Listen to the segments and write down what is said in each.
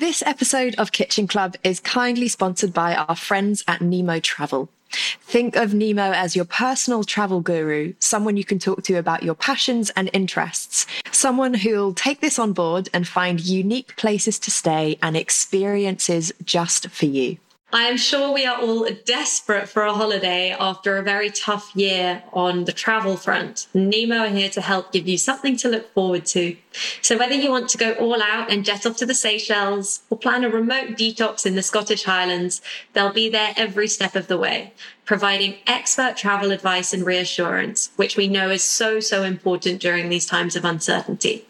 This episode of Kitchen Club is kindly sponsored by our friends at Nemo Travel. Think of Nemo as your personal travel guru, someone you can talk to about your passions and interests, someone who'll take this on board and find unique places to stay and experiences just for you. I am sure we are all desperate for a holiday after a very tough year on the travel front. Nemo are here to help give you something to look forward to. So whether you want to go all out and jet off to the Seychelles or plan a remote detox in the Scottish Highlands, they'll be there every step of the way, providing expert travel advice and reassurance, which we know is so, so important during these times of uncertainty.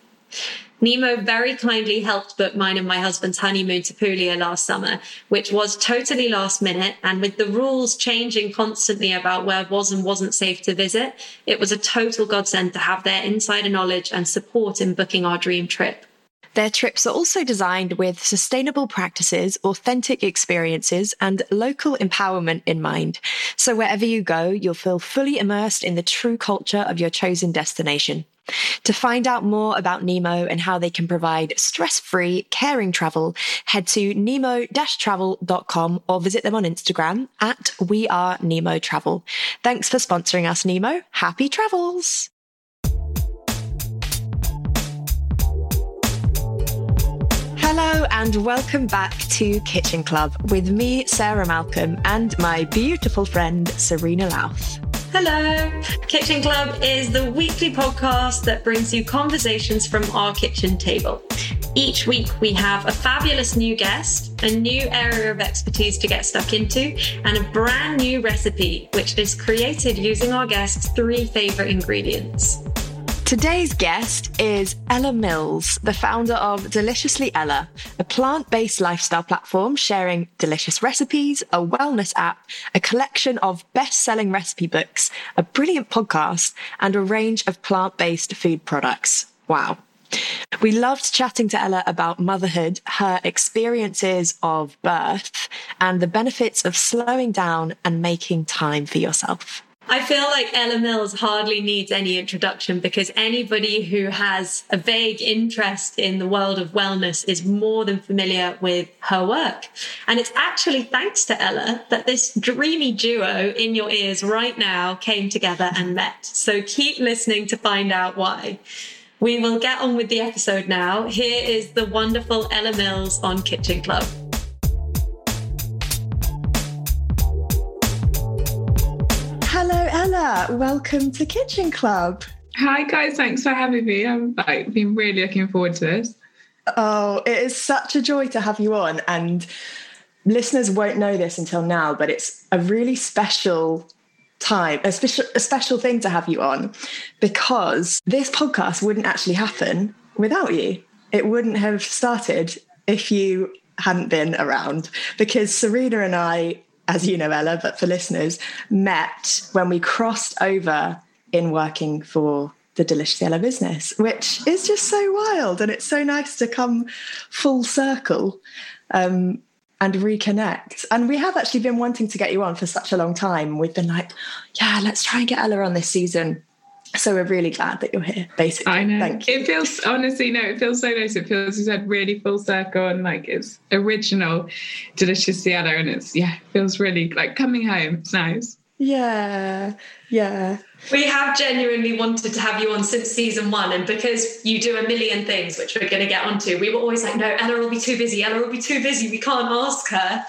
Nemo very kindly helped book mine and my husband's honeymoon to Puglia last summer, which was totally last minute. And with the rules changing constantly about where was and wasn't safe to visit, it was a total godsend to have their insider knowledge and support in booking our dream trip. Their trips are also designed with sustainable practices, authentic experiences, and local empowerment in mind. So wherever you go, you'll feel fully immersed in the true culture of your chosen destination. To find out more about Nemo and how they can provide stress free, caring travel, head to nemo travel.com or visit them on Instagram at We Are Nemo Travel. Thanks for sponsoring us, Nemo. Happy travels! Hello and welcome back to Kitchen Club with me, Sarah Malcolm, and my beautiful friend, Serena Louth. Hello! Kitchen Club is the weekly podcast that brings you conversations from our kitchen table. Each week, we have a fabulous new guest, a new area of expertise to get stuck into, and a brand new recipe, which is created using our guest's three favorite ingredients. Today's guest is Ella Mills, the founder of Deliciously Ella, a plant based lifestyle platform sharing delicious recipes, a wellness app, a collection of best selling recipe books, a brilliant podcast, and a range of plant based food products. Wow. We loved chatting to Ella about motherhood, her experiences of birth, and the benefits of slowing down and making time for yourself. I feel like Ella Mills hardly needs any introduction because anybody who has a vague interest in the world of wellness is more than familiar with her work. And it's actually thanks to Ella that this dreamy duo in your ears right now came together and met. So keep listening to find out why. We will get on with the episode now. Here is the wonderful Ella Mills on Kitchen Club. Welcome to Kitchen Club. Hi guys, thanks for having me. I'm like been really looking forward to this. Oh, it is such a joy to have you on. And listeners won't know this until now, but it's a really special time, a special, a special thing to have you on because this podcast wouldn't actually happen without you. It wouldn't have started if you hadn't been around because Serena and I, as you know, Ella, but for listeners, met when we crossed over in working for the Deliciously Ella business, which is just so wild. And it's so nice to come full circle um, and reconnect. And we have actually been wanting to get you on for such a long time. We've been like, yeah, let's try and get Ella on this season. So we're really glad that you're here, basically. I know. Thank you. It feels honestly, no, it feels so nice. It feels you said really full circle and like it's original, Deliciously Ella, and it's yeah, it feels really like coming home. It's nice. Yeah, yeah. We have genuinely wanted to have you on since season one, and because you do a million things, which we're going to get onto, we were always like, no, Ella will be too busy. Ella will be too busy. We can't ask her.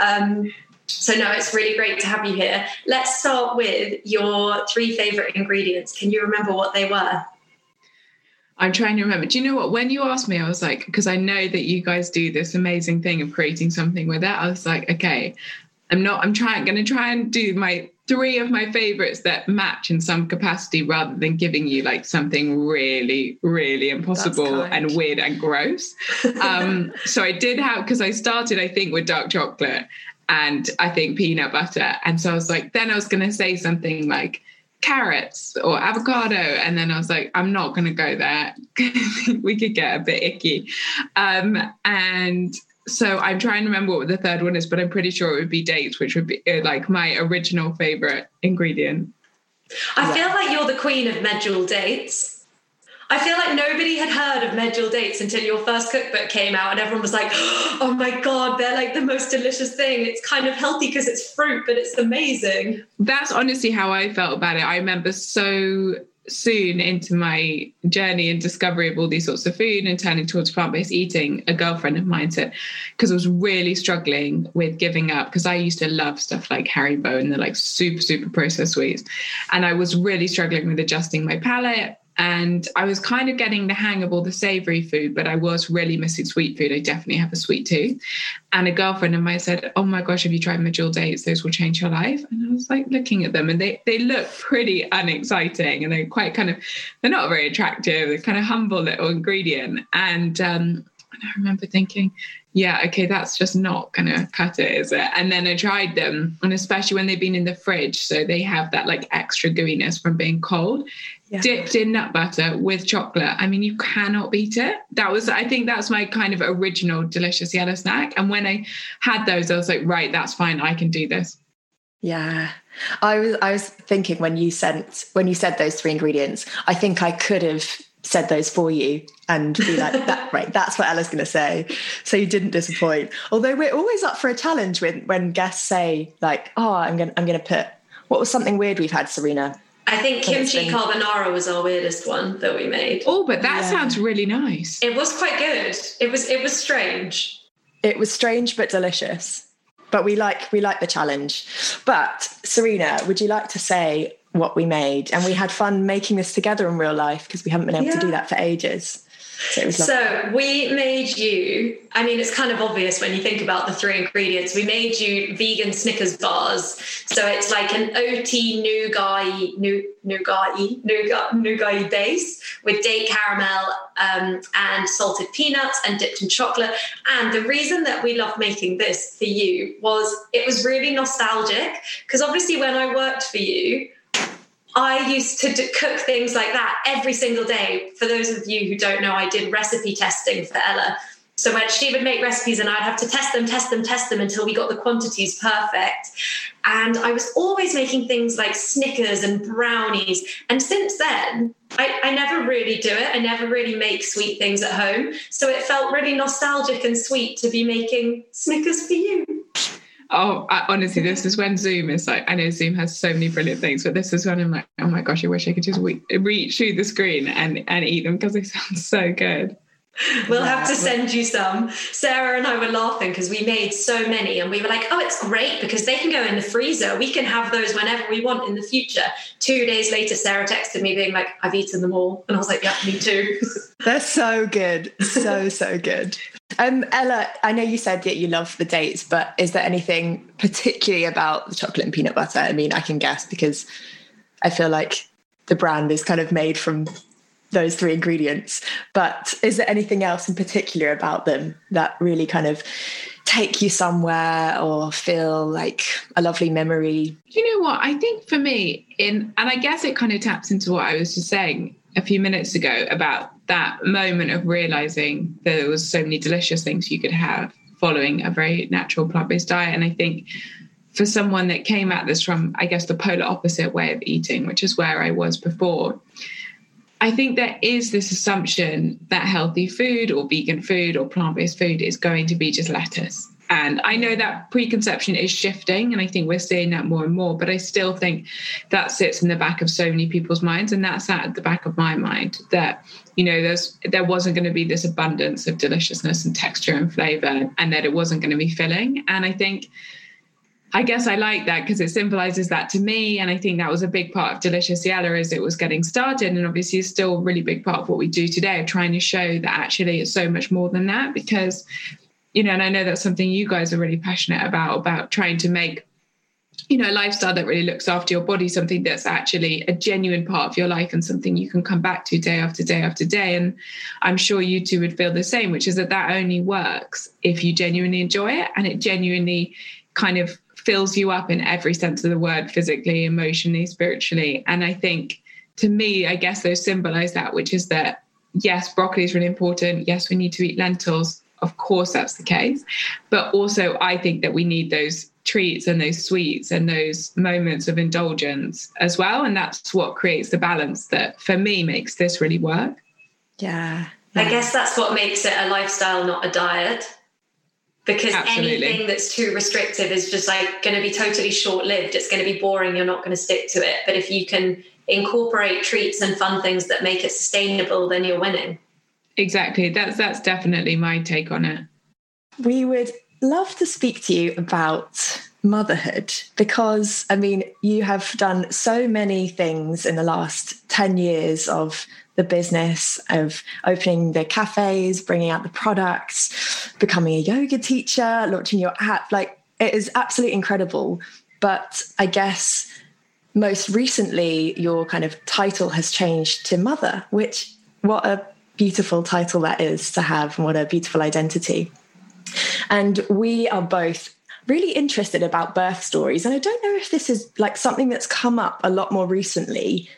Um, so no, it's really great to have you here. Let's start with your three favorite ingredients. Can you remember what they were? I'm trying to remember. Do you know what? When you asked me, I was like, because I know that you guys do this amazing thing of creating something with it. I was like, okay, I'm not. I'm trying. Going to try and do my three of my favorites that match in some capacity, rather than giving you like something really, really impossible and weird and gross. um, so I did have because I started, I think, with dark chocolate, and I think peanut butter. And so I was like, then I was going to say something like carrots or avocado. And then I was like, I'm not going to go there. we could get a bit icky. Um, and so I'm trying to remember what the third one is, but I'm pretty sure it would be dates, which would be uh, like my original favorite ingredient. I feel like you're the queen of medjool dates. I feel like nobody had heard of medjool dates until your first cookbook came out, and everyone was like, "Oh my god, they're like the most delicious thing." It's kind of healthy because it's fruit, but it's amazing. That's honestly how I felt about it. I remember so soon into my journey and discovery of all these sorts of food and turning towards plant-based eating a girlfriend of mine said because i was really struggling with giving up because i used to love stuff like haribo and the like super super processed sweets and i was really struggling with adjusting my palate and I was kind of getting the hang of all the savory food, but I was really missing sweet food. I definitely have a sweet tooth. And a girlfriend of mine said, Oh my gosh, have you tried medjool dates? Those will change your life. And I was like looking at them and they they look pretty unexciting and they're quite kind of they're not very attractive. They're kind of humble little ingredient. And um, and I remember thinking, yeah, okay, that's just not gonna cut it, is it? And then I tried them, and especially when they've been in the fridge, so they have that like extra gooiness from being cold yeah. dipped in nut butter with chocolate. I mean, you cannot beat it. That was, I think that's my kind of original Deliciously Ella snack. And when I had those, I was like, right, that's fine. I can do this. Yeah. I was I was thinking when you sent when you said those three ingredients, I think I could have said those for you and be like that right that's what ella's going to say so you didn't disappoint although we're always up for a challenge when when guests say like oh i'm going to i'm going to put what was something weird we've had serena I think kimchi carbonara was our weirdest one that we made. Oh, but that yeah. sounds really nice. It was quite good. It was it was strange. It was strange but delicious. But we like we like the challenge. But Serena, would you like to say what we made? And we had fun making this together in real life because we haven't been able yeah. to do that for ages. So, so, we made you, I mean, it's kind of obvious when you think about the three ingredients. We made you vegan Snickers bars. So it's like an OT nougat, nougat, nougat, nougat base with date caramel um, and salted peanuts and dipped in chocolate. And the reason that we loved making this for you was it was really nostalgic because obviously when I worked for you, I used to cook things like that every single day. For those of you who don't know, I did recipe testing for Ella. So when she would make recipes and I'd have to test them, test them, test them until we got the quantities perfect. And I was always making things like Snickers and brownies. And since then, I, I never really do it. I never really make sweet things at home. So it felt really nostalgic and sweet to be making Snickers for you. Oh, I, honestly, this is when Zoom is like. I know Zoom has so many brilliant things, but this is when I'm like, oh my gosh, I wish I could just re- reach through the screen and and eat them because they sound so good. We'll have to send you some. Sarah and I were laughing because we made so many and we were like, oh, it's great because they can go in the freezer. We can have those whenever we want in the future. Two days later, Sarah texted me being like, I've eaten them all. And I was like, yeah, me too. They're so good. So, so good. Um, Ella, I know you said that you love the dates, but is there anything particularly about the chocolate and peanut butter? I mean, I can guess because I feel like the brand is kind of made from those three ingredients. But is there anything else in particular about them that really kind of take you somewhere or feel like a lovely memory? You know what? I think for me, in and I guess it kind of taps into what I was just saying a few minutes ago about that moment of realizing there was so many delicious things you could have following a very natural plant-based diet. And I think for someone that came at this from, I guess, the polar opposite way of eating, which is where I was before, I think there is this assumption that healthy food or vegan food or plant based food is going to be just lettuce. And I know that preconception is shifting, and I think we're seeing that more and more. But I still think that sits in the back of so many people's minds, and that's at the back of my mind that you know there's there wasn't going to be this abundance of deliciousness and texture and flavor, and that it wasn't going to be filling. And I think I guess I like that because it symbolizes that to me. And I think that was a big part of Deliciously Ella as it was getting started. And obviously, it's still a really big part of what we do today trying to show that actually it's so much more than that. Because, you know, and I know that's something you guys are really passionate about, about trying to make, you know, a lifestyle that really looks after your body, something that's actually a genuine part of your life and something you can come back to day after day after day. And I'm sure you two would feel the same, which is that that only works if you genuinely enjoy it and it genuinely kind of fills you up in every sense of the word physically emotionally spiritually. And i think to me i guess those symbolize that which is that yes broccoli is really important. Yes we need to eat lentils. Of course that's the case. But also i think that we need those treats and those sweets and those moments of indulgence as well. And that's what creates the balance that for me makes this really work. Yeah, yeah. I guess that's what makes it a lifestyle, not a diet because Absolutely. anything that's too restrictive is just like going to be totally short lived. It's going to be boring. You're not going to stick to it. But if you can incorporate treats and fun things that make it sustainable, then you're winning. Exactly. That's that's definitely my take on it. We would love to speak to you about motherhood because I mean, you have done so many things in the last 10 years of the business of opening the cafes, bringing out the products, becoming a yoga teacher, launching your app. Like it is absolutely incredible. But I guess most recently, your kind of title has changed to mother, which what a beautiful title that is to have, and what a beautiful identity. And we are both really interested about birth stories. And I don't know if this is like something that's come up a lot more recently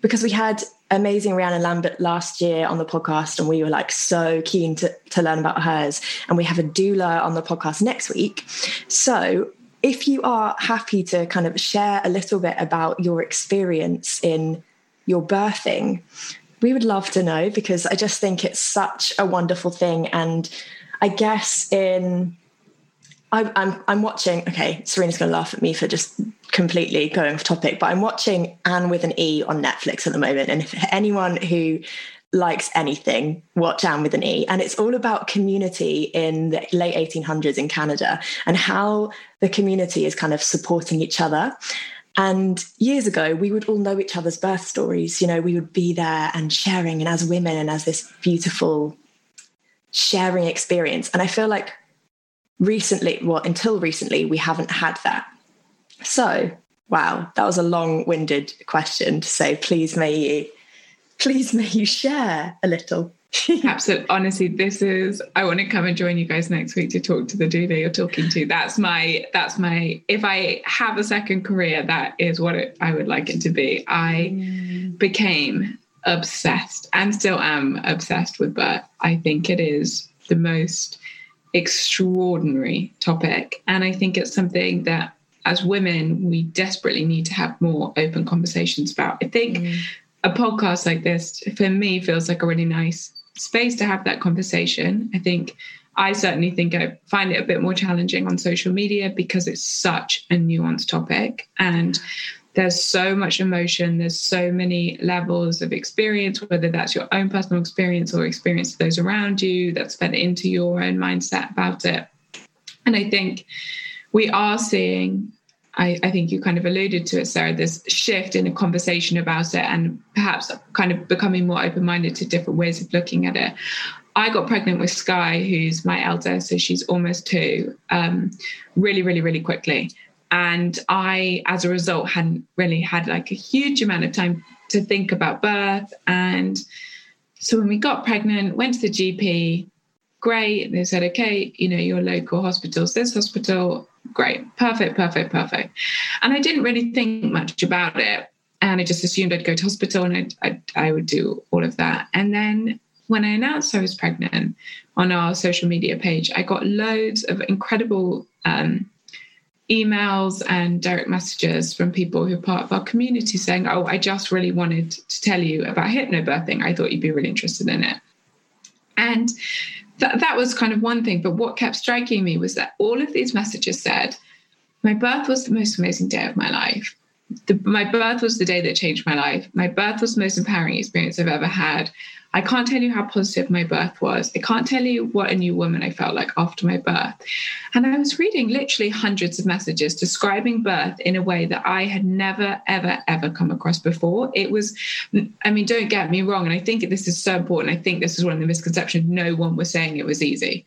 because we had amazing Rhiannon Lambert last year on the podcast, and we were like so keen to, to learn about hers. And we have a doula on the podcast next week. So if you are happy to kind of share a little bit about your experience in your birthing, we would love to know because I just think it's such a wonderful thing. And I guess in I, I'm I'm watching. Okay, Serena's going to laugh at me for just completely going off topic, but I'm watching Anne with an E on Netflix at the moment. And if anyone who likes anything, watch Anne with an E. And it's all about community in the late 1800s in Canada and how the community is kind of supporting each other. And years ago, we would all know each other's birth stories. You know, we would be there and sharing, and as women, and as this beautiful sharing experience. And I feel like recently, well, until recently, we haven't had that. So, wow, that was a long-winded question to say, please may you, please may you share a little. Absolutely. Honestly, this is I want to come and join you guys next week to talk to the doula you're talking to. That's my that's my if I have a second career, that is what it, I would like it to be. I mm. became obsessed and still am obsessed with birth. I think it is the most extraordinary topic. And I think it's something that as women, we desperately need to have more open conversations about. I think mm. a podcast like this, for me, feels like a really nice space to have that conversation. I think I certainly think I find it a bit more challenging on social media because it's such a nuanced topic. And there's so much emotion there's so many levels of experience whether that's your own personal experience or experience of those around you that's fed into your own mindset about it and i think we are seeing I, I, think you kind of alluded to it, Sarah, this shift in a conversation about it and perhaps kind of becoming more open minded to different ways of looking at it. I got pregnant with Sky, who's my elder, so she's almost two, um, really, really, really quickly. And I, as a result, hadn't really had like a huge amount of time to think about birth. And so when we got pregnant, went to the GP, great. They said, okay, you know, your local hospital's this hospital, great, perfect, perfect, perfect. And I didn't really think much about it. And I just assumed I'd go to hospital and I'd, I'd, I would do all of that. And then when I announced I was pregnant on our social media page, I got loads of incredible um, emails and direct messages from people who are part of our community saying, Oh, I just really wanted to tell you about hypnobirthing. I thought you'd be really interested in it. And that, that was kind of one thing. But what kept striking me was that all of these messages said, My birth was the most amazing day of my life. The, my birth was the day that changed my life. My birth was the most empowering experience I've ever had. I can't tell you how positive my birth was. I can't tell you what a new woman I felt like after my birth. And I was reading literally hundreds of messages describing birth in a way that I had never, ever, ever come across before. It was, I mean, don't get me wrong. And I think this is so important. I think this is one of the misconceptions. No one was saying it was easy.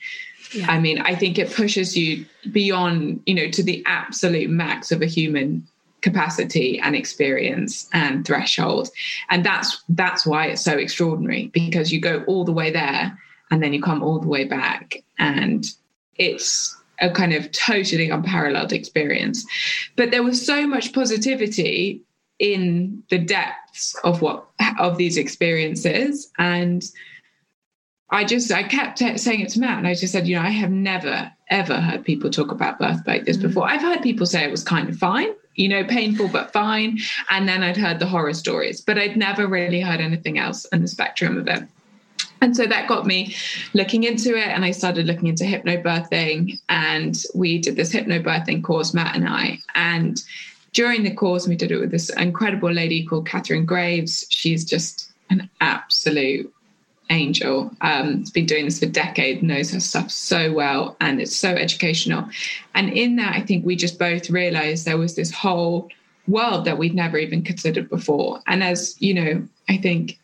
Yeah. I mean, I think it pushes you beyond, you know, to the absolute max of a human capacity and experience and threshold and that's that's why it's so extraordinary because you go all the way there and then you come all the way back and it's a kind of totally unparalleled experience but there was so much positivity in the depths of what of these experiences and I just I kept saying it to Matt, and I just said, you know, I have never ever heard people talk about birth like this mm. before. I've heard people say it was kind of fine, you know, painful but fine. And then I'd heard the horror stories, but I'd never really heard anything else in the spectrum of it. And so that got me looking into it, and I started looking into hypnobirthing. And we did this hypnobirthing course, Matt and I. And during the course, we did it with this incredible lady called Katharine Graves. She's just an absolute angel. Um, has been doing this for decades, knows her stuff so well, and it's so educational. And in that, I think we just both realized there was this whole world that we'd never even considered before. And as you know, I think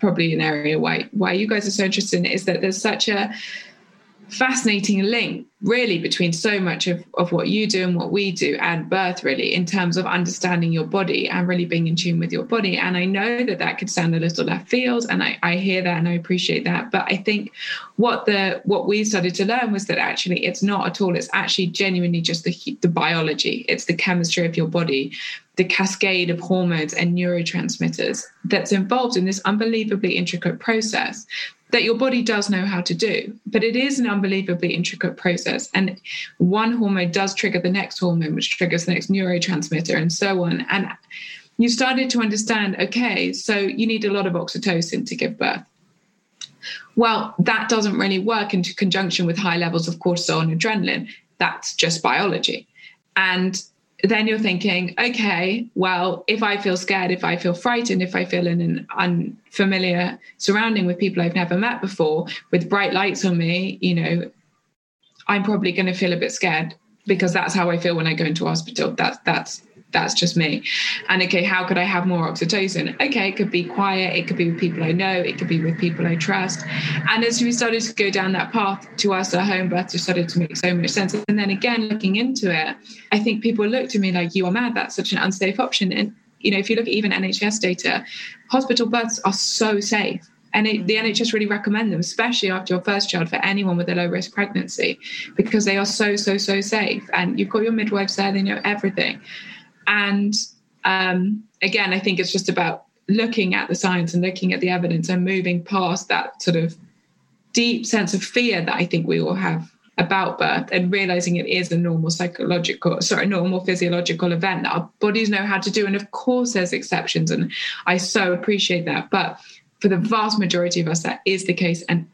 probably an area why why you guys are so interested in is that there's such a fascinating link really between so much of, of what you do and what we do and birth really in terms of understanding your body and really being in tune with your body. And i know that that could sound a little left field and i, I hear that and i appreciate that. But i think what the what we started to learn was that actually it's not at all it's actually genuinely just the, the biology. It's the chemistry of your body the cascade of hormones and neurotransmitters that's involved in this unbelievably intricate process that your body does know how to do. But it is an unbelievably intricate process. And one hormone does trigger the next hormone, which triggers the next neurotransmitter, and so on. And you started to understand okay, so you need a lot of oxytocin to give birth. Well, that doesn't really work in conjunction with high levels of cortisol and adrenaline. That's just biology. And then you're thinking, okay, well, if I feel scared, if I feel frightened, if I feel in an unfamiliar surrounding with people I've never met before, with bright lights on me, you know, I'm probably going to feel a bit scared because that's how I feel when I go into hospital. That's that's that's just me. And okay, how could I have more oxytocin? Okay, it could be quiet, it could be with people I know, it could be with people I trust. And as we started to go down that path to us, our home birth just started to make so much sense. And then again, looking into it, I think people looked at me like, you are mad, that's such an unsafe option. And you know, if you look at even NHS data, hospital births are so safe. And it, the NHS really recommend them, especially after your first child, for anyone with a low risk pregnancy, because they are so, so, so safe. And you've got your midwives there, they know everything. And um, again, I think it's just about looking at the science and looking at the evidence and moving past that sort of deep sense of fear that I think we all have about birth and realizing it is a normal psychological, sorry, normal physiological event that our bodies know how to do. And of course, there's exceptions, and I so appreciate that. But for the vast majority of us, that is the case. And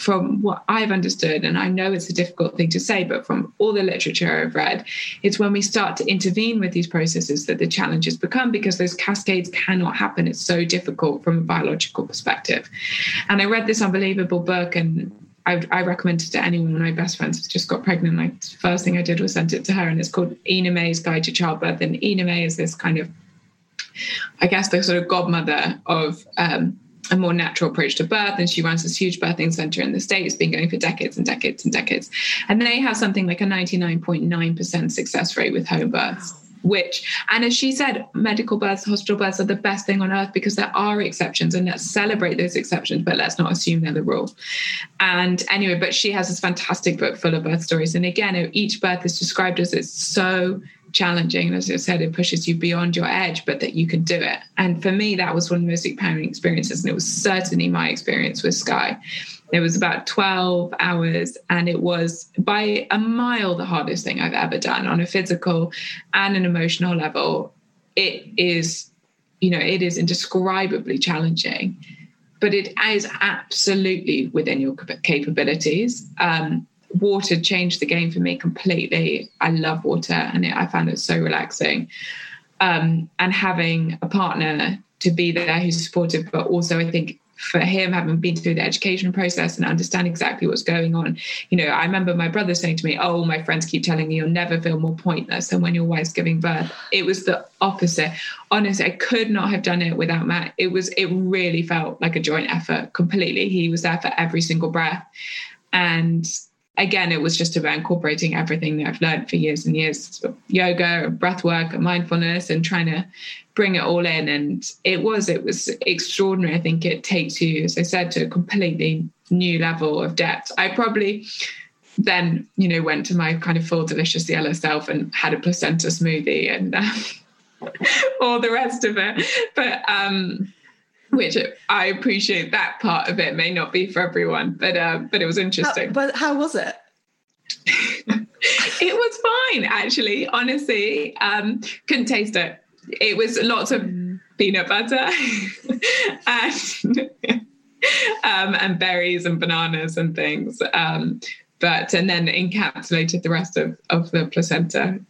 from what I've understood, and I know it's a difficult thing to say, but from all the literature I've read, it's when we start to intervene with these processes that the challenges become because those cascades cannot happen. It's so difficult from a biological perspective. And I read this unbelievable book, and I, I recommend it to anyone. My best friends just got pregnant. Like first thing I did was send it to her, and it's called Ina May's Guide to Childbirth. And Ina May is this kind of, I guess, the sort of godmother of um, a more natural approach to birth. And she runs this huge birthing center in the States, been going for decades and decades and decades. And they have something like a 99.9% success rate with home births. Which, and as she said, medical births, hospital births are the best thing on earth because there are exceptions and let's celebrate those exceptions, but let's not assume they're the rule. And anyway, but she has this fantastic book full of birth stories. And again, each birth is described as it's so challenging. And as I said, it pushes you beyond your edge, but that you can do it. And for me, that was one of the most empowering experiences. And it was certainly my experience with Sky. It was about 12 hours, and it was by a mile the hardest thing I've ever done on a physical and an emotional level. It is, you know, it is indescribably challenging, but it is absolutely within your capabilities. Um, water changed the game for me completely. I love water, and it, I found it so relaxing. Um, and having a partner to be there who's supportive, but also I think for him having been through the education process and understand exactly what's going on. You know i remember my brother saying to me oh my friends keep telling me you'll never feel more pointless than when your wife's giving birth. It was the opposite. Honestly i could not have done it without matt. It was it really felt like a joint effort completely. He was there for every single breath. And again, it was just about incorporating everything that I've learned for years and years yoga, breath work, mindfulness, and trying to bring it all in. And it was, it was extraordinary. I think it takes you, as I said, to a completely new level of depth. I probably then, you know, went to my kind of full Deliciously Ella self and had a placenta smoothie and um, all the rest of it. But um, which I appreciate that part of it may not be for everyone, but uh, but it was interesting. How, but how was it? it was fine, actually. Honestly, um, couldn't taste it. It was lots of mm. peanut butter and um, and berries and bananas and things. Um, but and then encapsulated the rest of of the placenta.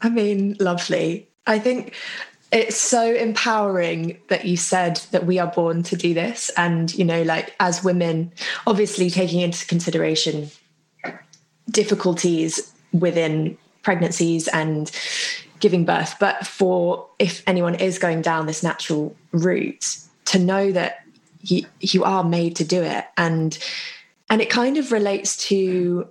I mean, lovely. I think it's so empowering that you said that we are born to do this and you know like as women obviously taking into consideration difficulties within pregnancies and giving birth but for if anyone is going down this natural route to know that you, you are made to do it and and it kind of relates to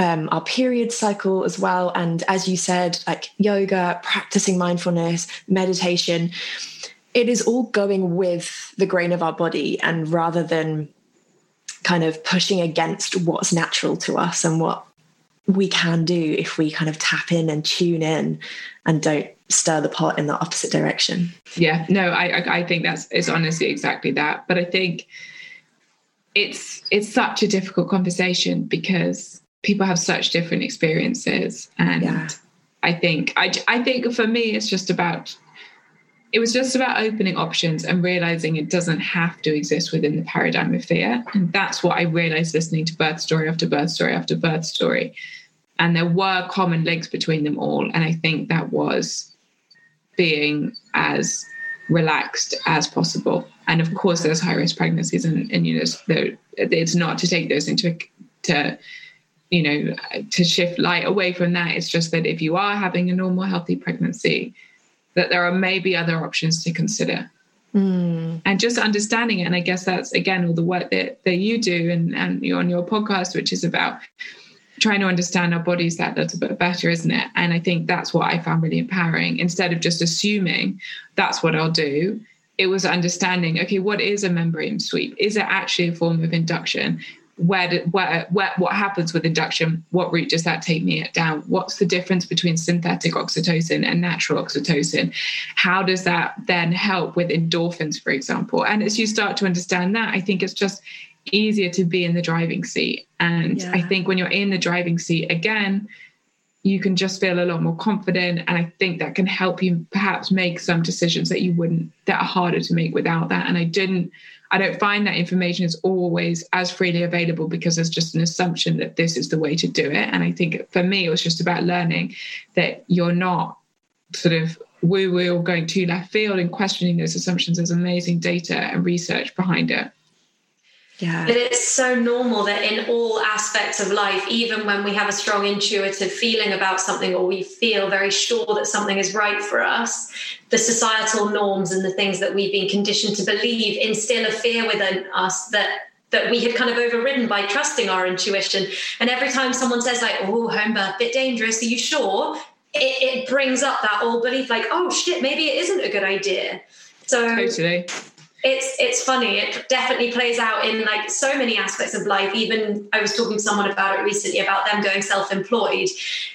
um, our period cycle as well. And as you said, like yoga, practicing mindfulness, meditation, it is all going with the grain of our body and rather than kind of pushing against what's natural to us and what we can do if we kind of tap in and tune in and don't stir the pot in the opposite direction. Yeah, no, I I think that's it's honestly exactly that. But I think it's it's such a difficult conversation because people have such different experiences and yeah. i think I, I think for me it's just about it was just about opening options and realizing it doesn't have to exist within the paradigm of fear and that's what i realized listening to birth story after birth story after birth story and there were common links between them all and i think that was being as relaxed as possible and of course there's high risk pregnancies and, and you know it's not to take those into to you know, to shift light away from that. It's just that if you are having a normal, healthy pregnancy, that there are maybe other options to consider. Mm. And just understanding it. And I guess that's again all the work that, that you do and, and you're on your podcast, which is about trying to understand our bodies that little bit better, isn't it? And I think that's what I found really empowering. Instead of just assuming that's what I'll do, it was understanding okay, what is a membrane sweep? Is it actually a form of induction? where, where, where, what happens with induction? What route does that take me down? What's the difference between synthetic oxytocin and natural oxytocin? How does that then help with endorphins, for example? And as you start to understand that, I think it's just easier to be in the driving seat. And yeah. I think when you're in the driving seat again, you can just feel a lot more confident. And I think that can help you perhaps make some decisions that you wouldn't, that are harder to make without that. And I didn't I don't find that information is always as freely available because there's just an assumption that this is the way to do it. And I think for me, it was just about learning that you're not sort of woo woo or going too left field and questioning those assumptions. There's amazing data and research behind it. Yeah. But it's so normal that in all aspects of life, even when we have a strong intuitive feeling about something or we feel very sure that something is right for us, the societal norms and the things that we've been conditioned to believe instill a fear within us that that we had kind of overridden by trusting our intuition. And every time someone says like, "Oh, home birth, bit dangerous," are you sure? It, it brings up that old belief, like, "Oh shit, maybe it isn't a good idea." So totally it's it's funny it definitely plays out in like so many aspects of life even i was talking to someone about it recently about them going self-employed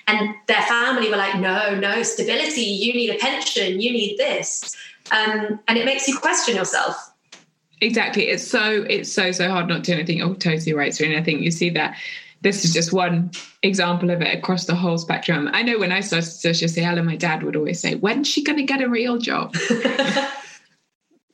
and their family were like no no stability you need a pension you need this um, and it makes you question yourself exactly. It's so it's so so hard not to. And I think you're totally right, Serena. I think you see that this is just one example of it across the whole spectrum. I know when I started sociology, my dad would always say, "When's she going to get a real job?"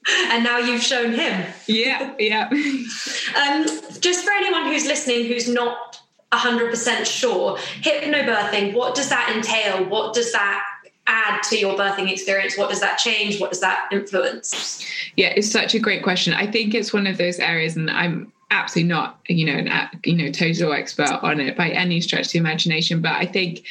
and now you've shown him. Yeah, yeah. um, just for anyone who's listening who's not 100% sure, hypnobirthing, what does that entail? What does that add to your birthing experience? What does that change? What does that influence? Yeah, it's such a great question. I think it's one of those areas, and I'm absolutely not, you know, an you know total expert on it by any stretch of the imagination. But I think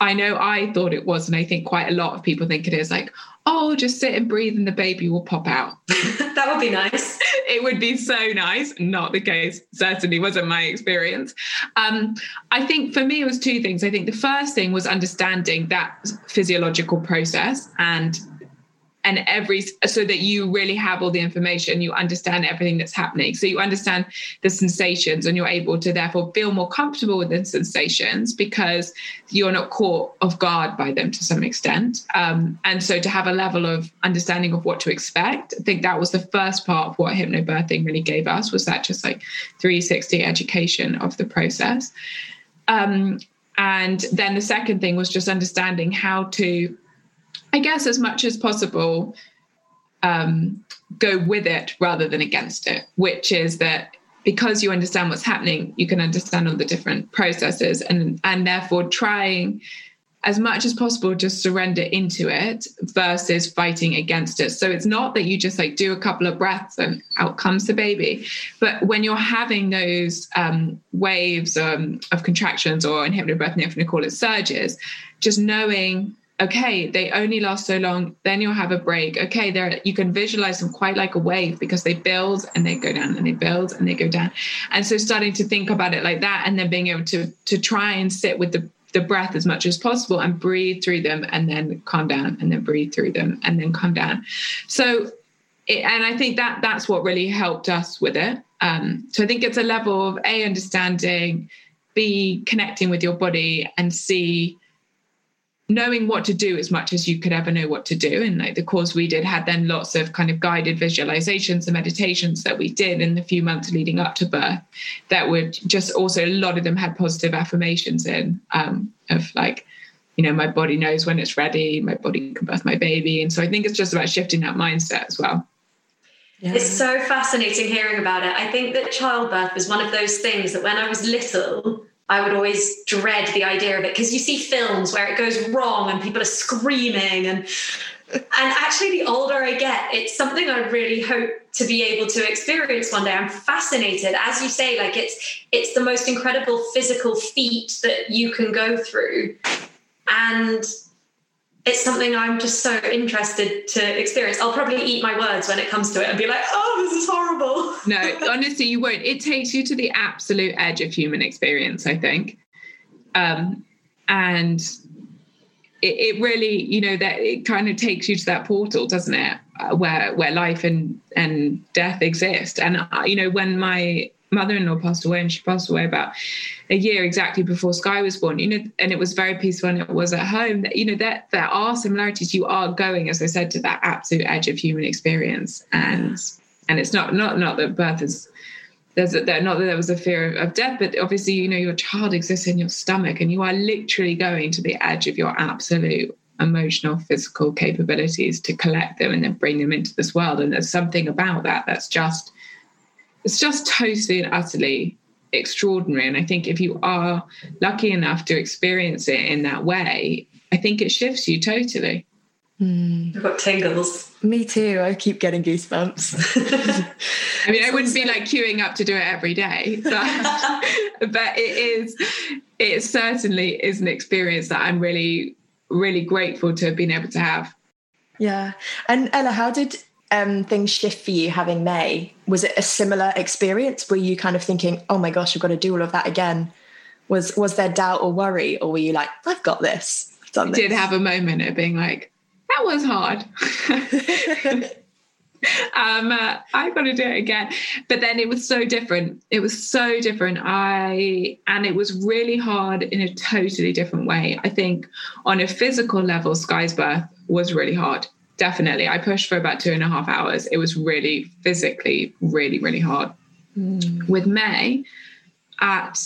I know I thought it was, and I think quite a lot of people think it is like, oh, just sit and breathe and the baby will pop out. that would be nice. it would be so nice. Not the case. Certainly wasn't my experience. Um, I think for me, it was two things. I think the first thing was understanding that physiological process and and every so that you really have all the information you understand everything that's happening. So you understand the sensations and you're able to therefore feel more comfortable with the sensations because you're not caught off guard by them to some extent. Um, and so to have a level of understanding of what to expect i think that was the first part of what hypnobirthing really gave us was that just like 360 education of the process. Um, and then the second thing was just understanding how to I guess, as much as possible, um, go with it rather than against it, which is that because you understand what's happening, you can understand all the different processes and, and therefore trying as much as possible to surrender into it versus fighting against it. So it's not that you just like do a couple of breaths and out comes the baby. But when you're having those um, waves um, of contractions, or in hypnobirthing, if we call it surges, just knowing okay they only last so long then you'll have a break. Okay there you can visualize them quite like a wave because they build and they go down and they build and they go down. And so starting to think about it like that and then being able to to try and sit with the the breath as much as possible and breathe through them and then calm down and then breathe through them and then calm down. So it, and i think that that's what really helped us with it. Um, so i think it's a level of a understanding b connecting with your body and c knowing what to do as much as you could ever know what to do. And like the course we did had then lots of kind of guided visualizations and meditations that we did in the few months leading up to birth that would just also a lot of them had positive affirmations in um, of like, you know, my body knows when it's ready, my body can birth my baby. And so I think it's just about shifting that mindset as well. Yeah. It's so fascinating hearing about it. I think that childbirth was one of those things that when I was little, I would always dread the idea of it because you see films where it goes wrong and people are screaming and and actually the older I get, it's something I really hope to be able to experience one day. I'm fascinated. As you say, like it's it's the most incredible physical feat that you can go through. And it's something I'm just so interested to experience. I'll probably eat my words when it comes to it and be like, oh, this is horrible. No, honestly, you won't. It takes you to the absolute edge of human experience, I think. Um, and it, it really, you know, that it kind of takes you to that portal, doesn't it? Uh, where where life and and death exist. And uh, you know, when my mother-in-law passed away and she passed away about a year exactly before sky was born you know and it was very peaceful and it was at home. That you know that there are similarities. You are going as i said to that absolute edge of human experience. And and it's not not not that birth is there's a, not that there was a fear of death but obviously you know your child exists in your stomach and you are literally going to the edge of your absolute emotional physical capabilities to collect them and then bring them into this world. And there's something about that that's just it's just totally and utterly extraordinary. And I think if you are lucky enough to experience it in that way, I think it shifts you totally. Mm. I've got tingles. Me too. I keep getting goosebumps. I mean, I wouldn't be like queuing up to do it every day, but, but it is, it certainly is an experience that I'm really, really grateful to have been able to have. Yeah. And Ella, how did um, things shift for you having May? Was it a similar experience? Were you kind of thinking, "Oh my gosh, I've got to do all of that again"? Was was there doubt or worry, or were you like, "I've got this"? I've done this. did have a moment of being like, "That was hard." um, uh, I've got to do it again. But then it was so different. It was so different. I and it was really hard in a totally different way. I think on a physical level, Sky's birth was really hard definitely. I pushed for about two and a half hours. It was really physically, really, really hard. Mm. With May, at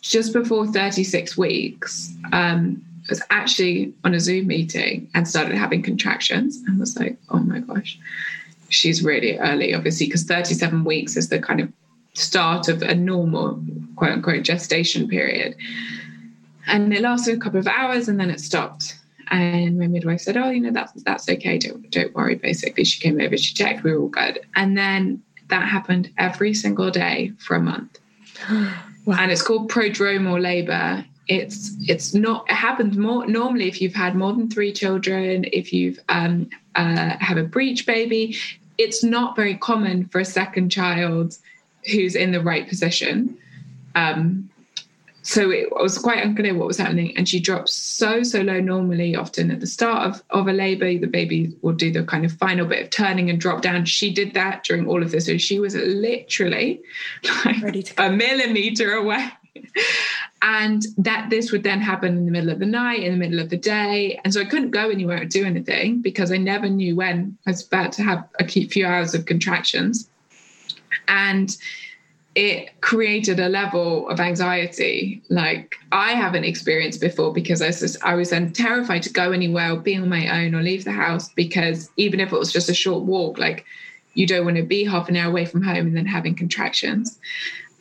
just before 36 weeks, um, I was actually on a Zoom meeting and started having contractions and was like, oh my gosh, she's really early, obviously, because 37 weeks is the kind of start of a normal, quote unquote, gestation period. And it lasted a couple of hours and then it stopped. And my midwife said, "Oh, you know that's that's okay. Don't don't worry." Basically, she came over, she checked, we were all good. And then that happened every single day for a month. wow. And it's called prodromal labor. It's it's not it happens more normally if you've had more than three children, if you've um, uh, have a breech baby. It's not very common for a second child who's in the right position. Um, so it was quite unclear what was happening and she drops so so low normally often at the start of, of a labor the baby will do the kind of final bit of turning and drop down. She did that during all of this so she was literally like a millimeter away. And that this would then happen in the middle of the night in the middle of the day and so i couldn't go anywhere or do anything because i never knew when i was about to have a few hours of contractions. And it created a level of anxiety like I haven't experienced before because I was just, I was then terrified to go anywhere or be on my own or leave the house because even if it was just a short walk, like you don't want to be half an hour away from home and then having contractions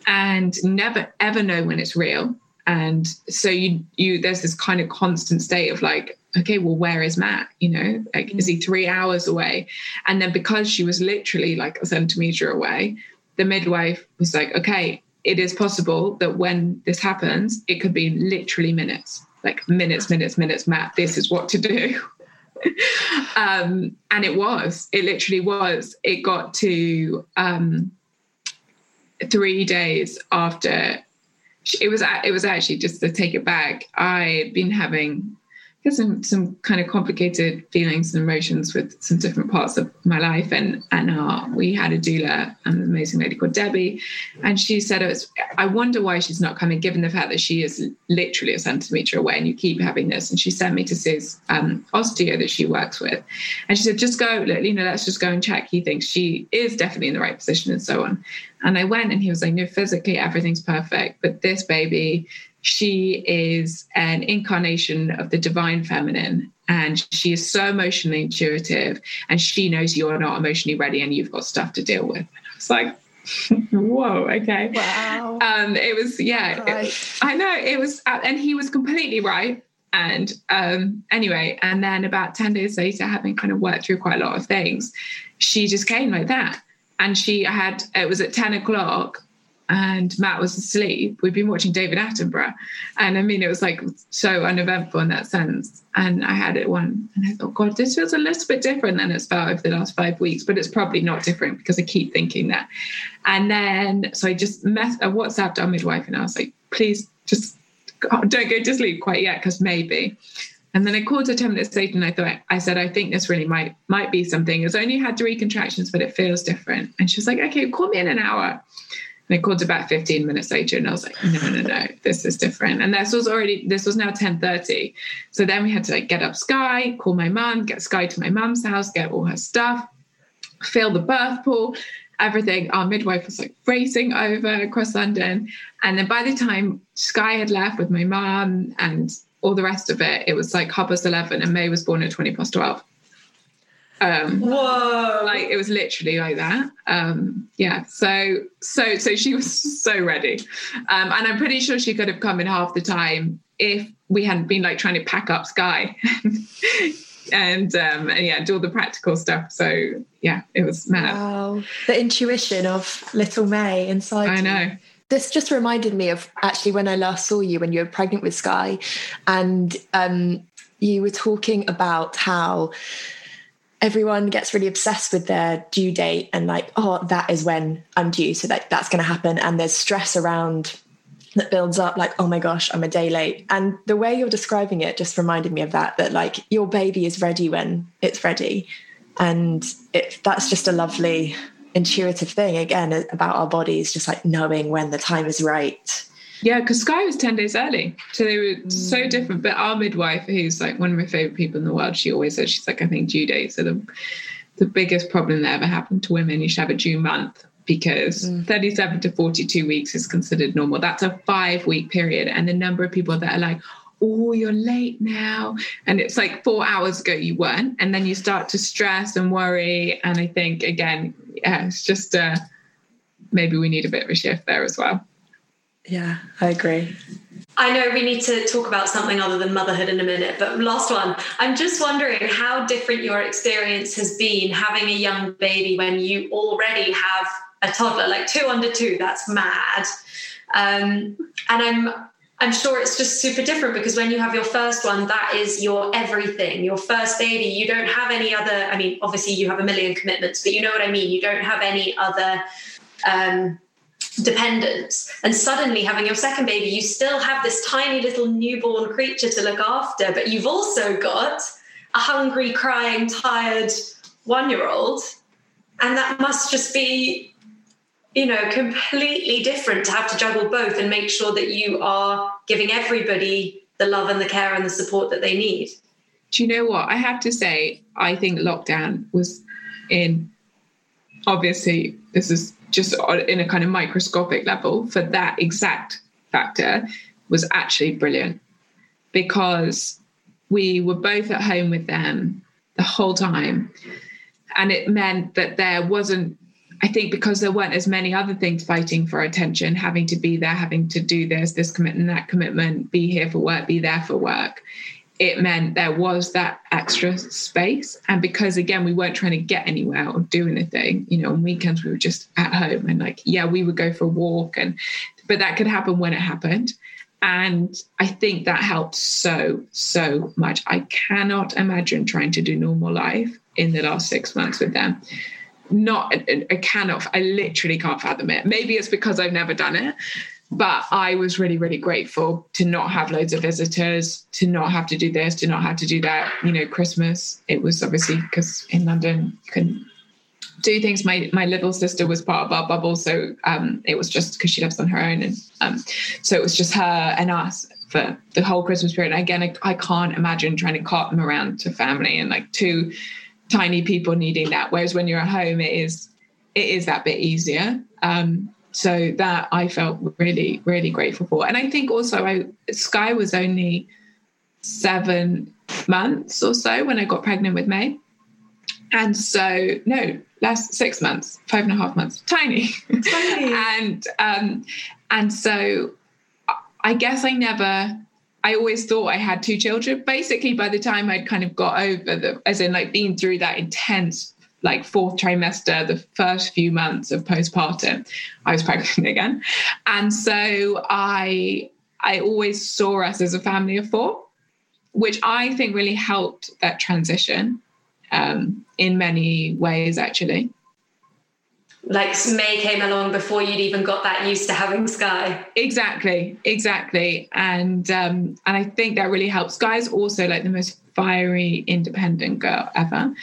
and never ever know when it's real. And so you you there's this kind of constant state of like, okay, well, where is Matt? You know, like is he three hours away? And then because she was literally like a centimeter away, the midwife was like, okay, it is possible that when this happens, it could be literally minutes, like minutes, minutes, minutes, Matt, this is what to do. um, and it was, it literally was. It got to um, three days after it was it was actually just to take it back. I'd been having some some kind of complicated feelings and emotions with some different parts of my life. And and uh, we had a doula an amazing lady called debbie. And she said was, i wonder why she's not coming given the fact that she is literally a centimeter away and you keep having this. And she sent me to see his um, osteo that she works with. And she said just go you know let's just go and check. He thinks she is definitely in the right position and so on. And i went and he was like no physically everything's perfect but this baby she is an incarnation of the divine feminine and she is so emotionally intuitive and she knows you're not emotionally ready and you've got stuff to deal with. And I was like, whoa, okay. Wow. Um, it was, yeah, it, I know it was, uh, and he was completely right. And um, anyway, and then about 10 days later, having kind of worked through quite a lot of things, she just came like that. And she had, it was at 10 o'clock and Matt was asleep. We'd been watching David Attenborough. And I mean, it was like so uneventful in that sense. And I had it one, and I thought, God, this feels a little bit different than it's felt over the last five weeks, but it's probably not different because I keep thinking that. And then, so I just mess, I WhatsApped our midwife and I was like, please just don't go to sleep quite yet because maybe. And then I called her 10 minutes later and I thought, I said, I think this really might might be something. It's only had three contractions, but it feels different. And she was like, okay, call me in an hour. And I called about 15 minutes later and I was like, no, no, no, this is different. And this was already, this was now 10.30. So then we had to like get up Sky, call my mum, get Sky to my mum's house, get all her stuff, fill the birth pool, everything. Our midwife was like racing over across London. And then by the time Sky had left with my mum and all the rest of it, it was like half past 11 and May was born at 20 past 12. Um, Whoa! Like it was literally like that. Um, yeah. So so so she was so ready, um, and I'm pretty sure she could have come in half the time if we hadn't been like trying to pack up Sky. and um, and yeah, do all the practical stuff. So yeah, it was mad. Wow, the intuition of little May inside. I know. You. This just reminded me of actually when I last saw you when you were pregnant with Sky, and um, you were talking about how everyone gets really obsessed with their due date and like oh that is when i'm due. So that that's going to happen. And there's stress around that builds up like oh my gosh i'm a day late. And the way you're describing it just reminded me of that that like your baby is ready when it's ready. And it, that's just a lovely intuitive thing again about our bodies just like knowing when the time is right Yeah, because Sky was 10 days early. So they were mm. so different. But our midwife, who's like one of my favorite people in the world, she always says, she's like, I think due dates are the, the biggest problem that ever happened to women. You should have a due month because mm. 37 to 42 weeks is considered normal. That's a five week period. And the number of people that are like, oh, you're late now. And it's like four hours ago you weren't. And then you start to stress and worry. And I think, again, yeah, it's just uh, maybe we need a bit of a shift there as well. Yeah, I agree. I know we need to talk about something other than motherhood in a minute, but last one. I'm just wondering how different your experience has been having a young baby when you already have a toddler, like two under two. That's mad. Um, and I'm I'm sure it's just super different because when you have your first one, that is your everything, your first baby. You don't have any other. I mean, obviously you have a million commitments, but you know what I mean. You don't have any other. Um, dependence. And suddenly having your second baby you still have this tiny little newborn creature to look after but you've also got a hungry crying tired one year old and that must just be you know completely different to have to juggle both and make sure that you are giving everybody the love and the care and the support that they need. Do you know what? I have to say i think lockdown was in obviously this is just in a kind of microscopic level for that exact factor was actually brilliant. Because we were both at home with them the whole time. And it meant that there wasn't i think because there weren't as many other things fighting for attention having to be there having to do this this commitment that commitment be here for work be there for work it meant there was that extra space. And because again, we weren't trying to get anywhere or do anything, you know, on weekends we were just at home and like, yeah, we would go for a walk and but that could happen when it happened. And I think that helped so, so much. I cannot imagine trying to do normal life in the last six months with them. Not, I cannot, I literally can't fathom it. Maybe it's because I've never done it, but I was really, really grateful to not have loads of visitors, to not have to do this, to not have to do that. You know, Christmas, it was obviously because in London you can do things. My my little sister was part of our bubble, so um, it was just because she lives on her own, and um, so it was just her and us for the whole Christmas period. And again, I, I can't imagine trying to cart them around to family and like two tiny people needing that. Whereas when you're at home, it is it is that bit easier. Um, so that I felt really, really grateful for. And I think also I, Sky was only seven months or so when I got pregnant with May. And so, no, last six months, five and a half months, tiny. tiny. and um, and so I guess I never I always thought I had two children. Basically, by the time I'd kind of got over the, as in like been through that intense like fourth trimester, the first few months of postpartum, I was pregnant again. And so I I always saw us as a family of four, which I think really helped that transition um, in many ways, actually. Like May came along before you'd even got that used to having Sky. Exactly, exactly, and um, and I think that really helps. Sky's also like the most fiery, independent girl ever,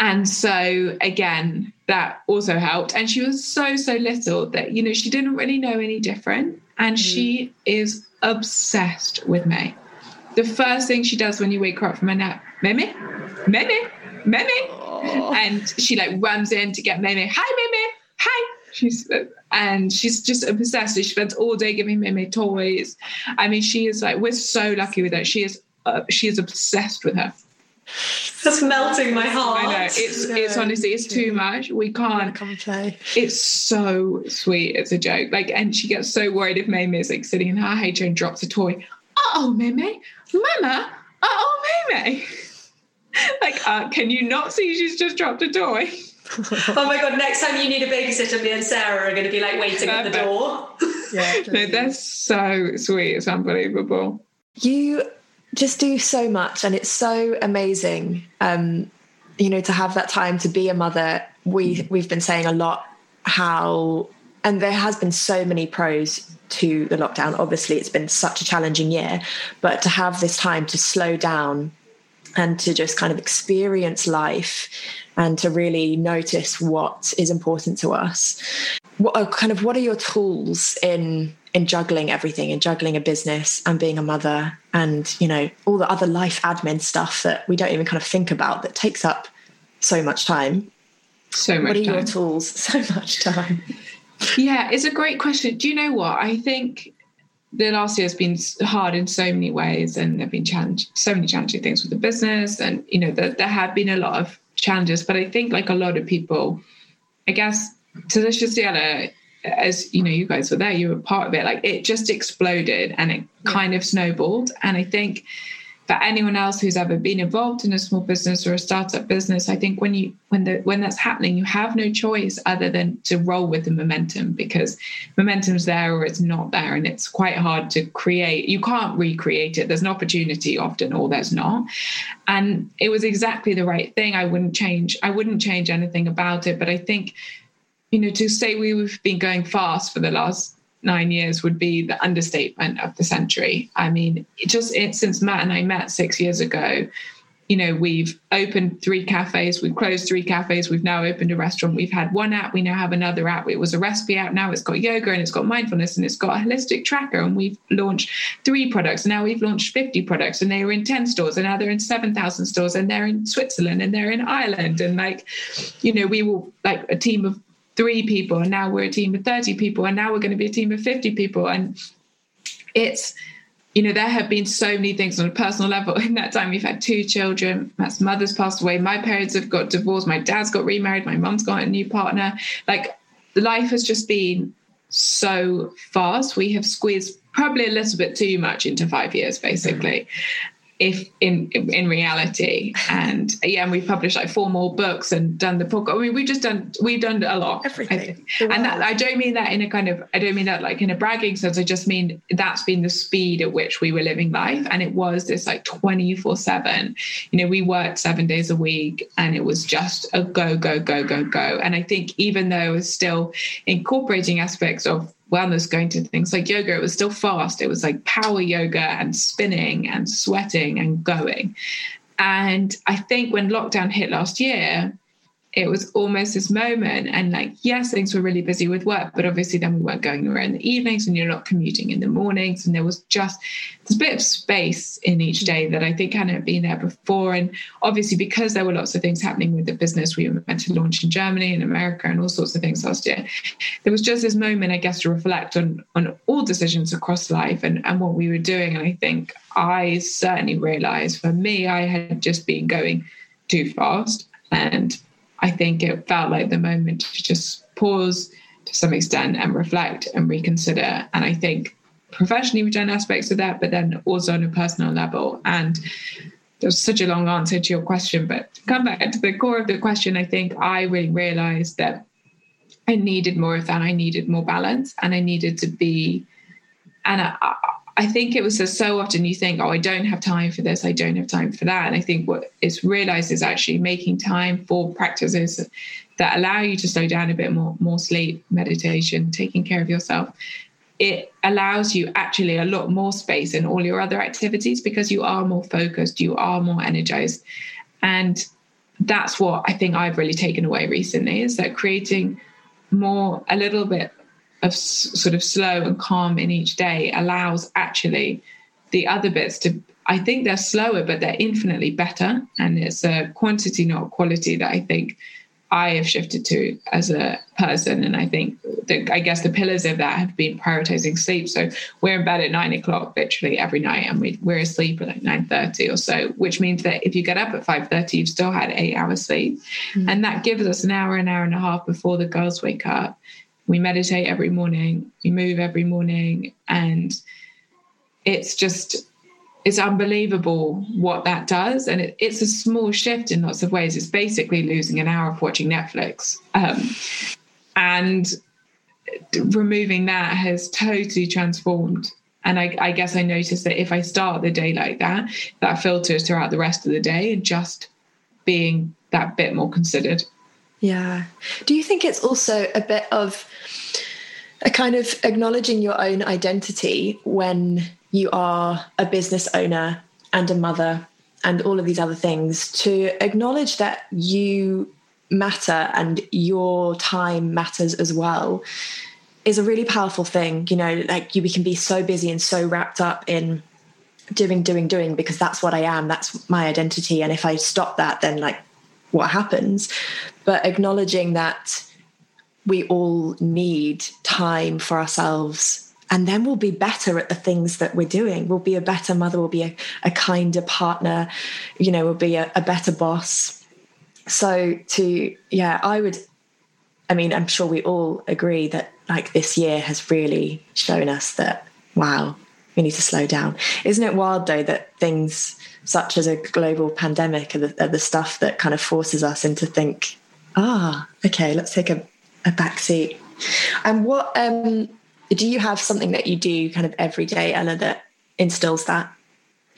and so again, that also helped. And she was so, so little that, you know, she didn't really know any different. And mm. she is obsessed with me. The first thing she does when you wake her up from a nap, Mimi, Mimi, Mimi. Oh. And she like runs in to get Mimi. Hi, Mimi. Hi. She's and she's just obsessed. She spends all day giving Mimi toys. I mean, she is like, we're so lucky with her. She is, uh, she is obsessed with her. That's melting my heart. I know it's it's honestly it's too much. We can't come play. It's so sweet. It's a joke. Like, and she gets so worried if Mamie is like sitting in her HO and drops a toy. Oh, Mamie, Mama. Oh, Mamie. like, uh, can you not see she's just dropped a toy? oh my god! Next time you need a babysitter, me and Sarah are going to be like waiting Perfect. at the door. yeah, no, that's so sweet. It's unbelievable. You just do so much and it's so amazing um, you know to have that time to be a mother. We we've been saying a lot how and there has been so many pros to the lockdown. Obviously it's been such a challenging year but to have this time to slow down and to just kind of experience life and to really notice what is important to us. What are kind of what are your tools in in juggling everything in juggling a business and being a mother and you know all the other life admin stuff that we don't even kind of think about that takes up so much time. So much what are time. your tools? So much time. Yeah it's a great question. Do you know what? I think the last year has been hard in so many ways and there've been challenge so many challenging things with the business and you know there, there have been a lot of challenges but i think like a lot of people i guess Deliciously Ella as you know, you guys were there, you were part of it. Like it just exploded and it yeah. kind of snowballed. And I think for anyone else who's ever been involved in a small business or a startup business, I think when you when the when that's happening, you have no choice other than to roll with the momentum because momentum's there or it's not there, and it's quite hard to create. You can't recreate it. There's an opportunity often, or there's not. And it was exactly the right thing. I wouldn't change. I wouldn't change anything about it. But I think you know, to say we've been going fast for the last nine years would be the understatement of the century. I mean, just it, since Matt and I met six years ago, you know, we've opened three cafes, we've closed three cafes, we've now opened a restaurant, we've had one app, we now have another app. It was a recipe app, now it's got yoga and it's got mindfulness and it's got a holistic tracker. And we've launched three products. Now we've launched 50 products and they were in 10 stores and now they're in 7,000 stores and they're in Switzerland and they're in Ireland. And like, you know, we will like a team of three people and now we're a team of 30 people and now we're going to be a team of 50 people and it's you know there have been so many things on a personal level. In that time we've had two children my mother's passed away my parents have got divorced my dad's got remarried my mum's got a new partner. Like life has just been so fast. We have squeezed probably a little bit too much into five years basically if in in reality. And yeah and we've published like four more books and done the book i mean we've just done we've done a lot everything. and that, i don't mean that in a kind of i don't mean that like in a bragging sense. I just mean that's been the speed at which we were living life. And it was this like 24 7 you know we worked seven days a week and it was just a go go go go go. And i think even though it was still incorporating aspects of wellness going to things like yoga it was still fast. It was like power yoga and spinning and sweating and going. And i think when lockdown hit last year it was almost this moment and like yes things were really busy with work but obviously then we weren't going anywhere in the evenings and you're not commuting in the mornings. And there was just this bit of space in each day that i think hadn't been there before. And obviously because there were lots of things happening with the business we were meant to launch in germany and america and all sorts of things last year there was just this moment i guess to reflect on on all decisions across life and and what we were doing. And i think i certainly realized for me i had just been going too fast and I think it felt like the moment to just pause to some extent and reflect and reconsider. And I think professionally we've done aspects of that, but then also on a personal level. And there's such a long answer to your question, but to come back to the core of the question, I think I really realized that I needed more of that. I needed more balance and I needed to be, and I, I think it was so often you think, oh, I don't have time for this, I don't have time for that. And I think what is realized is actually making time for practices that allow you to slow down a bit more, more sleep, meditation, taking care of yourself. It allows you actually a lot more space in all your other activities because you are more focused, you are more energized. And that's what I think I've really taken away recently is that creating more, a little bit of sort of slow and calm in each day allows actually the other bits to i think they're slower but they're infinitely better. And it's a quantity not quality that i think i have shifted to as a person. And i think that i guess the pillars of that have been prioritizing sleep. So we're in bed at nine o'clock literally every night and we, we're asleep at like 9.30 or so which means that if you get up at 5.30 you've still had eight hours sleep. Mm-hmm. and that gives us an hour an hour and a half before the girls wake up we meditate every morning, we move every morning, and it's just it's unbelievable what that does. And it, it's a small shift in lots of ways. It's basically losing an hour of watching Netflix. Um, and removing that has totally transformed. And I, I guess I noticed that if I start the day like that, that filters throughout the rest of the day and just being that bit more considered. Yeah. Do you think it's also a bit of a kind of acknowledging your own identity when you are a business owner and a mother and all of these other things to acknowledge that you matter and your time matters as well is a really powerful thing. You know, like you, we can be so busy and so wrapped up in doing, doing, doing because that's what I am. That's my identity. And if I stop that, then like what happens? But acknowledging that we all need time for ourselves and then we'll be better at the things that we're doing. We'll be a better mother we'll be a, a kinder partner you know we'll be a, a better boss. So to yeah i would i mean i'm sure we all agree that like this year has really shown us that wow we need to slow down. Isn't it wild though that things such as a global pandemic are the, are the stuff that kind of forces us into think ah okay let's take a, a back seat and what um do you have something that you do kind of every day, Ella, that instills that?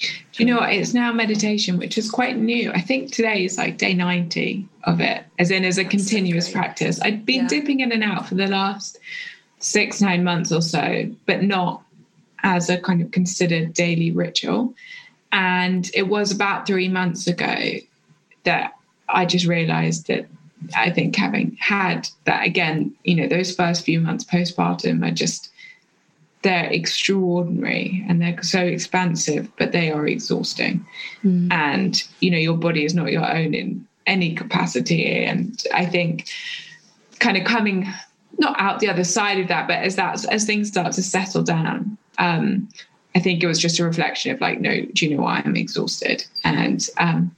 Do you know what? It's now meditation, which is quite new. I think today is like day 90 of it, as in as a continuous so practice. I'd been yeah. dipping in and out for the last six, nine months or so, but not as a kind of considered daily ritual. And it was about three months ago that I just realized that I think having had that again, you know, those first few months postpartum are just they're extraordinary and they're so expansive, but they are exhausting. Mm. And you know, your body is not your own in any capacity. And I think kind of coming not out the other side of that, but as that as things start to settle down, um, I think it was just a reflection of like, no, do you know why I'm exhausted. And um,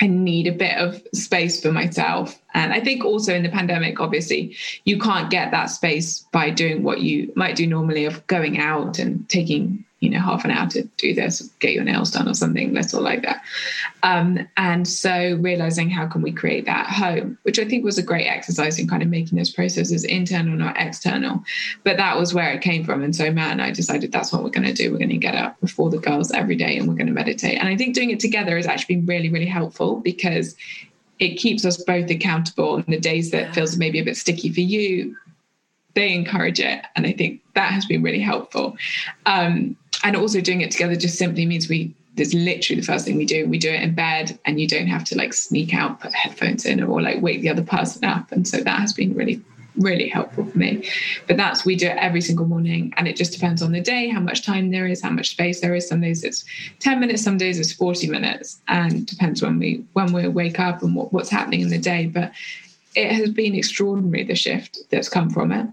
I need a bit of space for myself. And I think also in the pandemic, obviously, you can't get that space by doing what you might do normally of going out and taking you know half an hour to do this get your nails done or something little like that. Um, and so realizing how can we create that home which i think was a great exercise in kind of making those processes internal not external. But that was where it came from. And so man i decided that's what we're going to do. We're going to get up before the girls every day and we're going to meditate. And i think doing it together has actually been really really helpful because it keeps us both accountable on the days that yeah. feels maybe a bit sticky for you they encourage it. And i think that has been really helpful. Um, and also doing it together just simply means we there's literally the first thing we do. We do it in bed and you don't have to like sneak out put headphones in or like wake the other person up. And so that has been really really helpful for me. But that's we do it every single morning and it just depends on the day how much time there is how much space there is. Some days it's 10 minutes some days it's 40 minutes and depends when we when we wake up and what, what's happening in the day. But it has been extraordinary the shift that's come from it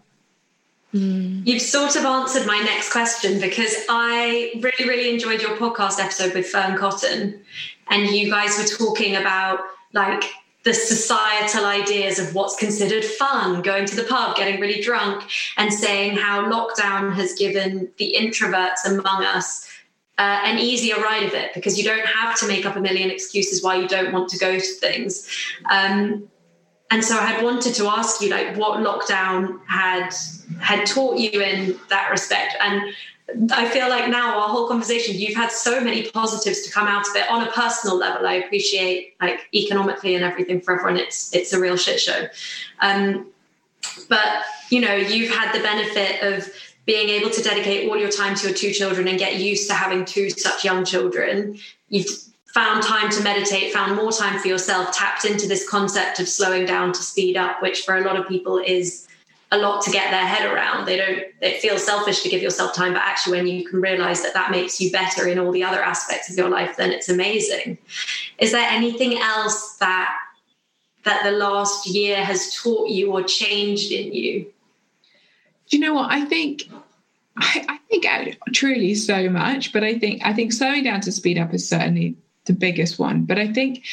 Mm. You've sort of answered my next question because I really, really enjoyed your podcast episode with Fearne Cotton. And you guys were talking about like the societal ideas of what's considered fun, going to the pub, getting really drunk, and saying how lockdown has given the introverts among us uh, an easier ride of it because you don't have to make up a million excuses why you don't want to go to things. Um, and so I had wanted to ask you like what lockdown had had taught you in that respect and I feel like now our whole conversation, you've had so many positives to come out of it on a personal level. I appreciate like economically and everything for everyone. It's it's a real shit show. Um, but you know, you've had the benefit of being able to dedicate all your time to your two children and get used to having two such young children. You've found time to meditate, found more time for yourself, tapped into this concept of slowing down to speed up, which for a lot of people is a lot to get their head around. They don't, it feels selfish to give yourself time, but actually, when you can realize that that makes you better in all the other aspects of your life, then it's amazing. Is there anything else that that the last year has taught you or changed in you? Do you know what? I think I, I, think uh, truly so much, but I think I think slowing down to speed up is certainly the biggest one. But I think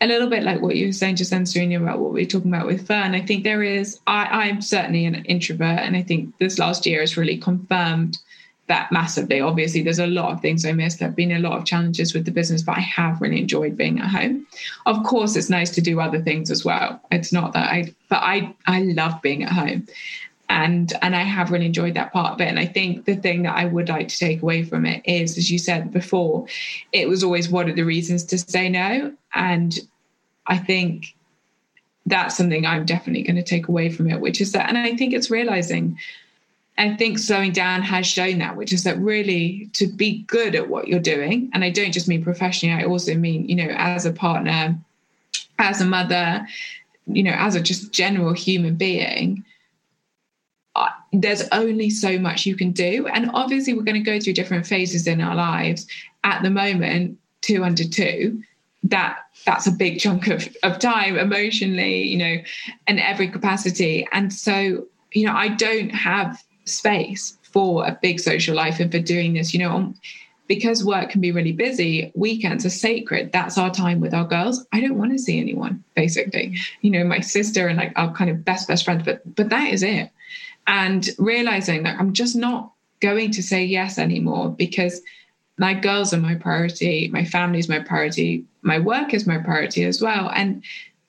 a little bit like what you were saying just then, Serena, about what we are talking about with Fearne. I think there is, I, I'm certainly an introvert. And I think this last year has really confirmed that massively. Obviously, there's a lot of things I missed. There have been a lot of challenges with the business, but I have really enjoyed being at home. Of course, it's nice to do other things as well. It's not that I, but I, I love being at home and and I have really enjoyed that part of it. And I think the thing that I would like to take away from it is, as you said before, it was always what are the reasons to say no, and I think that's something I'm definitely going to take away from it, which is that, and I think it's realizing. I think slowing down has shown that, which is that really to be good at what you're doing, and I don't just mean professionally, I also mean, you know, as a partner, as a mother, you know, as a just general human being, there's only so much you can do. And obviously, we're going to go through different phases in our lives. At the moment, two under two, that that's a big chunk of, of time emotionally, you know, and every capacity. And so, you know, I don't have space for a big social life and for doing this, you know, um, because work can be really busy, weekends are sacred. That's our time with our girls. I don't want to see anyone, basically. You know, my sister and like our kind of best, best friends, but but that is it. And realizing that I'm just not going to say yes anymore because my girls are my priority, my family is my priority, my work is my priority as well. And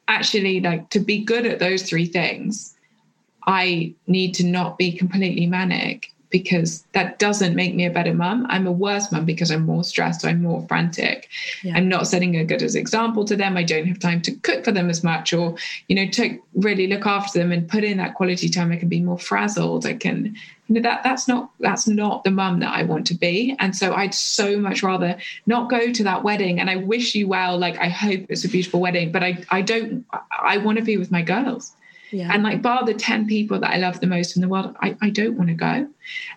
actually, like to be good at those three things, I need to not be completely manic because that doesn't make me a better mum. I'm a worse mum because I'm more stressed, I'm more frantic. Yeah. I'm not setting a good as example to them. I don't have time to cook for them as much or, you know, to really look after them and put in that quality time. I can be more frazzled. I can, you know, that that's not that's not the mum that I want to be. And so I'd so much rather not go to that wedding. And I wish you well, like I hope it's a beautiful wedding, but I I don't I want to be with my girls. Yeah. And like, bar the 10 people that I love the most in the world, I, I don't want to go.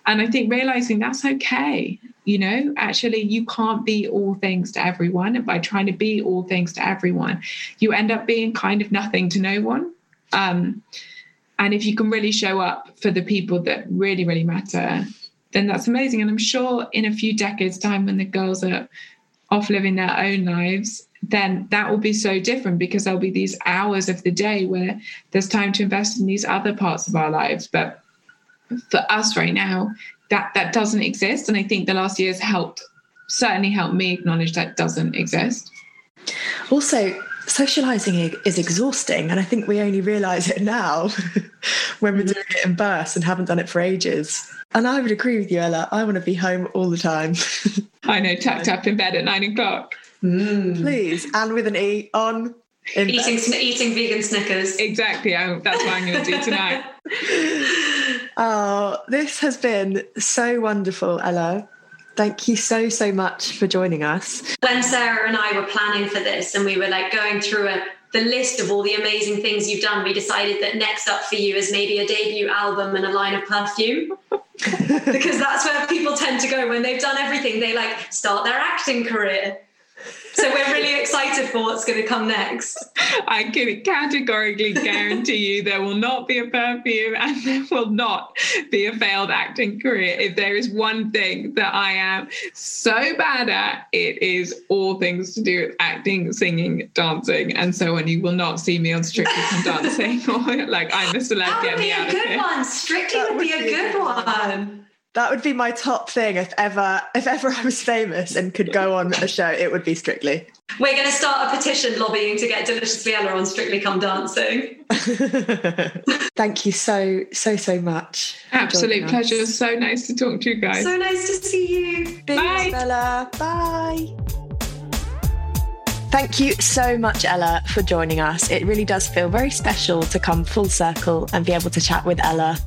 And I think realizing that's okay. You know, actually, you can't be all things to everyone. And by trying to be all things to everyone, you end up being kind of nothing to no one. Um, and if you can really show up for the people that really, really matter, then that's amazing. And I'm sure in a few decades' time, when the girls are off living their own lives, then that will be so different because there'll be these hours of the day where there's time to invest in these other parts of our lives. But for us right now, that that doesn't exist. And I think the last years helped certainly helped me acknowledge that doesn't exist. Also, socializing is exhausting and i think we only realize it now when we're doing it in bursts and haven't done it for ages and i would agree with you ella i want to be home all the time i know tucked up in bed at nine o'clock Mm. Please, and with an E on. Eating, eating vegan Snickers. Exactly. I, that's what I'm going to do tonight. oh, this has been so wonderful, Ella. Thank you so, so much for joining us. When Sarah and I were planning for this and we were like going through a, the list of all the amazing things you've done, we decided that next up for you is maybe a debut album and a line of perfume. because that's where people tend to go when they've done everything. They like start their acting career so we're really excited for what's going to come next. I can categorically guarantee you there will not be a perfume and there will not be a failed acting career. If there is one thing that I am so bad at, it is all things to do with acting, singing, dancing, and so on. You will not see me on Strictly Come Dancing or like I'm a celeb. That would be a good one. Strictly would be a good one. That would be my top thing if ever if ever I was famous and could go on a show, it would be Strictly. We're going to start a petition lobbying to get Deliciously Ella on Strictly Come Dancing. Thank you so, so, so much. Absolute pleasure. So nice to talk to you guys. So nice to see you. Bye. Bella. Bye. Thank you so much, Ella, for joining us. It really does feel very special to come full circle and be able to chat with Ella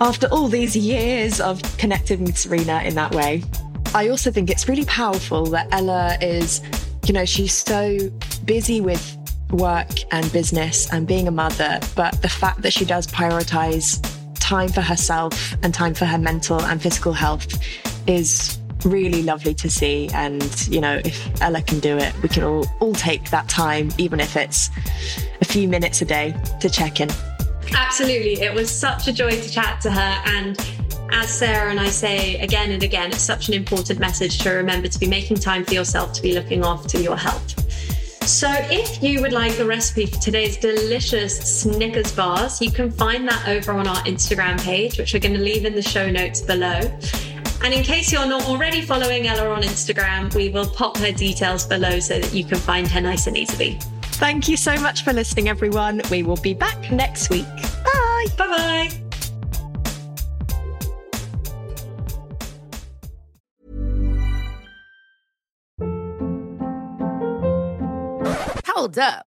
after all these years of connecting with Serena in that way. I also think it's really powerful that Ella is, you know, she's so busy with work and business and being a mother, but the fact that she does prioritize time for herself and time for her mental and physical health is really lovely to see. And, you know, if Ella can do it, we can all, all take that time, even if it's a few minutes a day to check in. Absolutely. It was such a joy to chat to her. And as Sarah and I say again and again, it's such an important message to remember to be making time for yourself, to be looking after your health. So, if you would like the recipe for today's delicious Snickers bars, you can find that over on our Instagram page, which we're going to leave in the show notes below. And in case you're not already following Ella on Instagram, we will pop her details below so that you can find her nice and easily. Thank you so much for listening, everyone. We will be back next week. Bye. Bye bye. Hold up.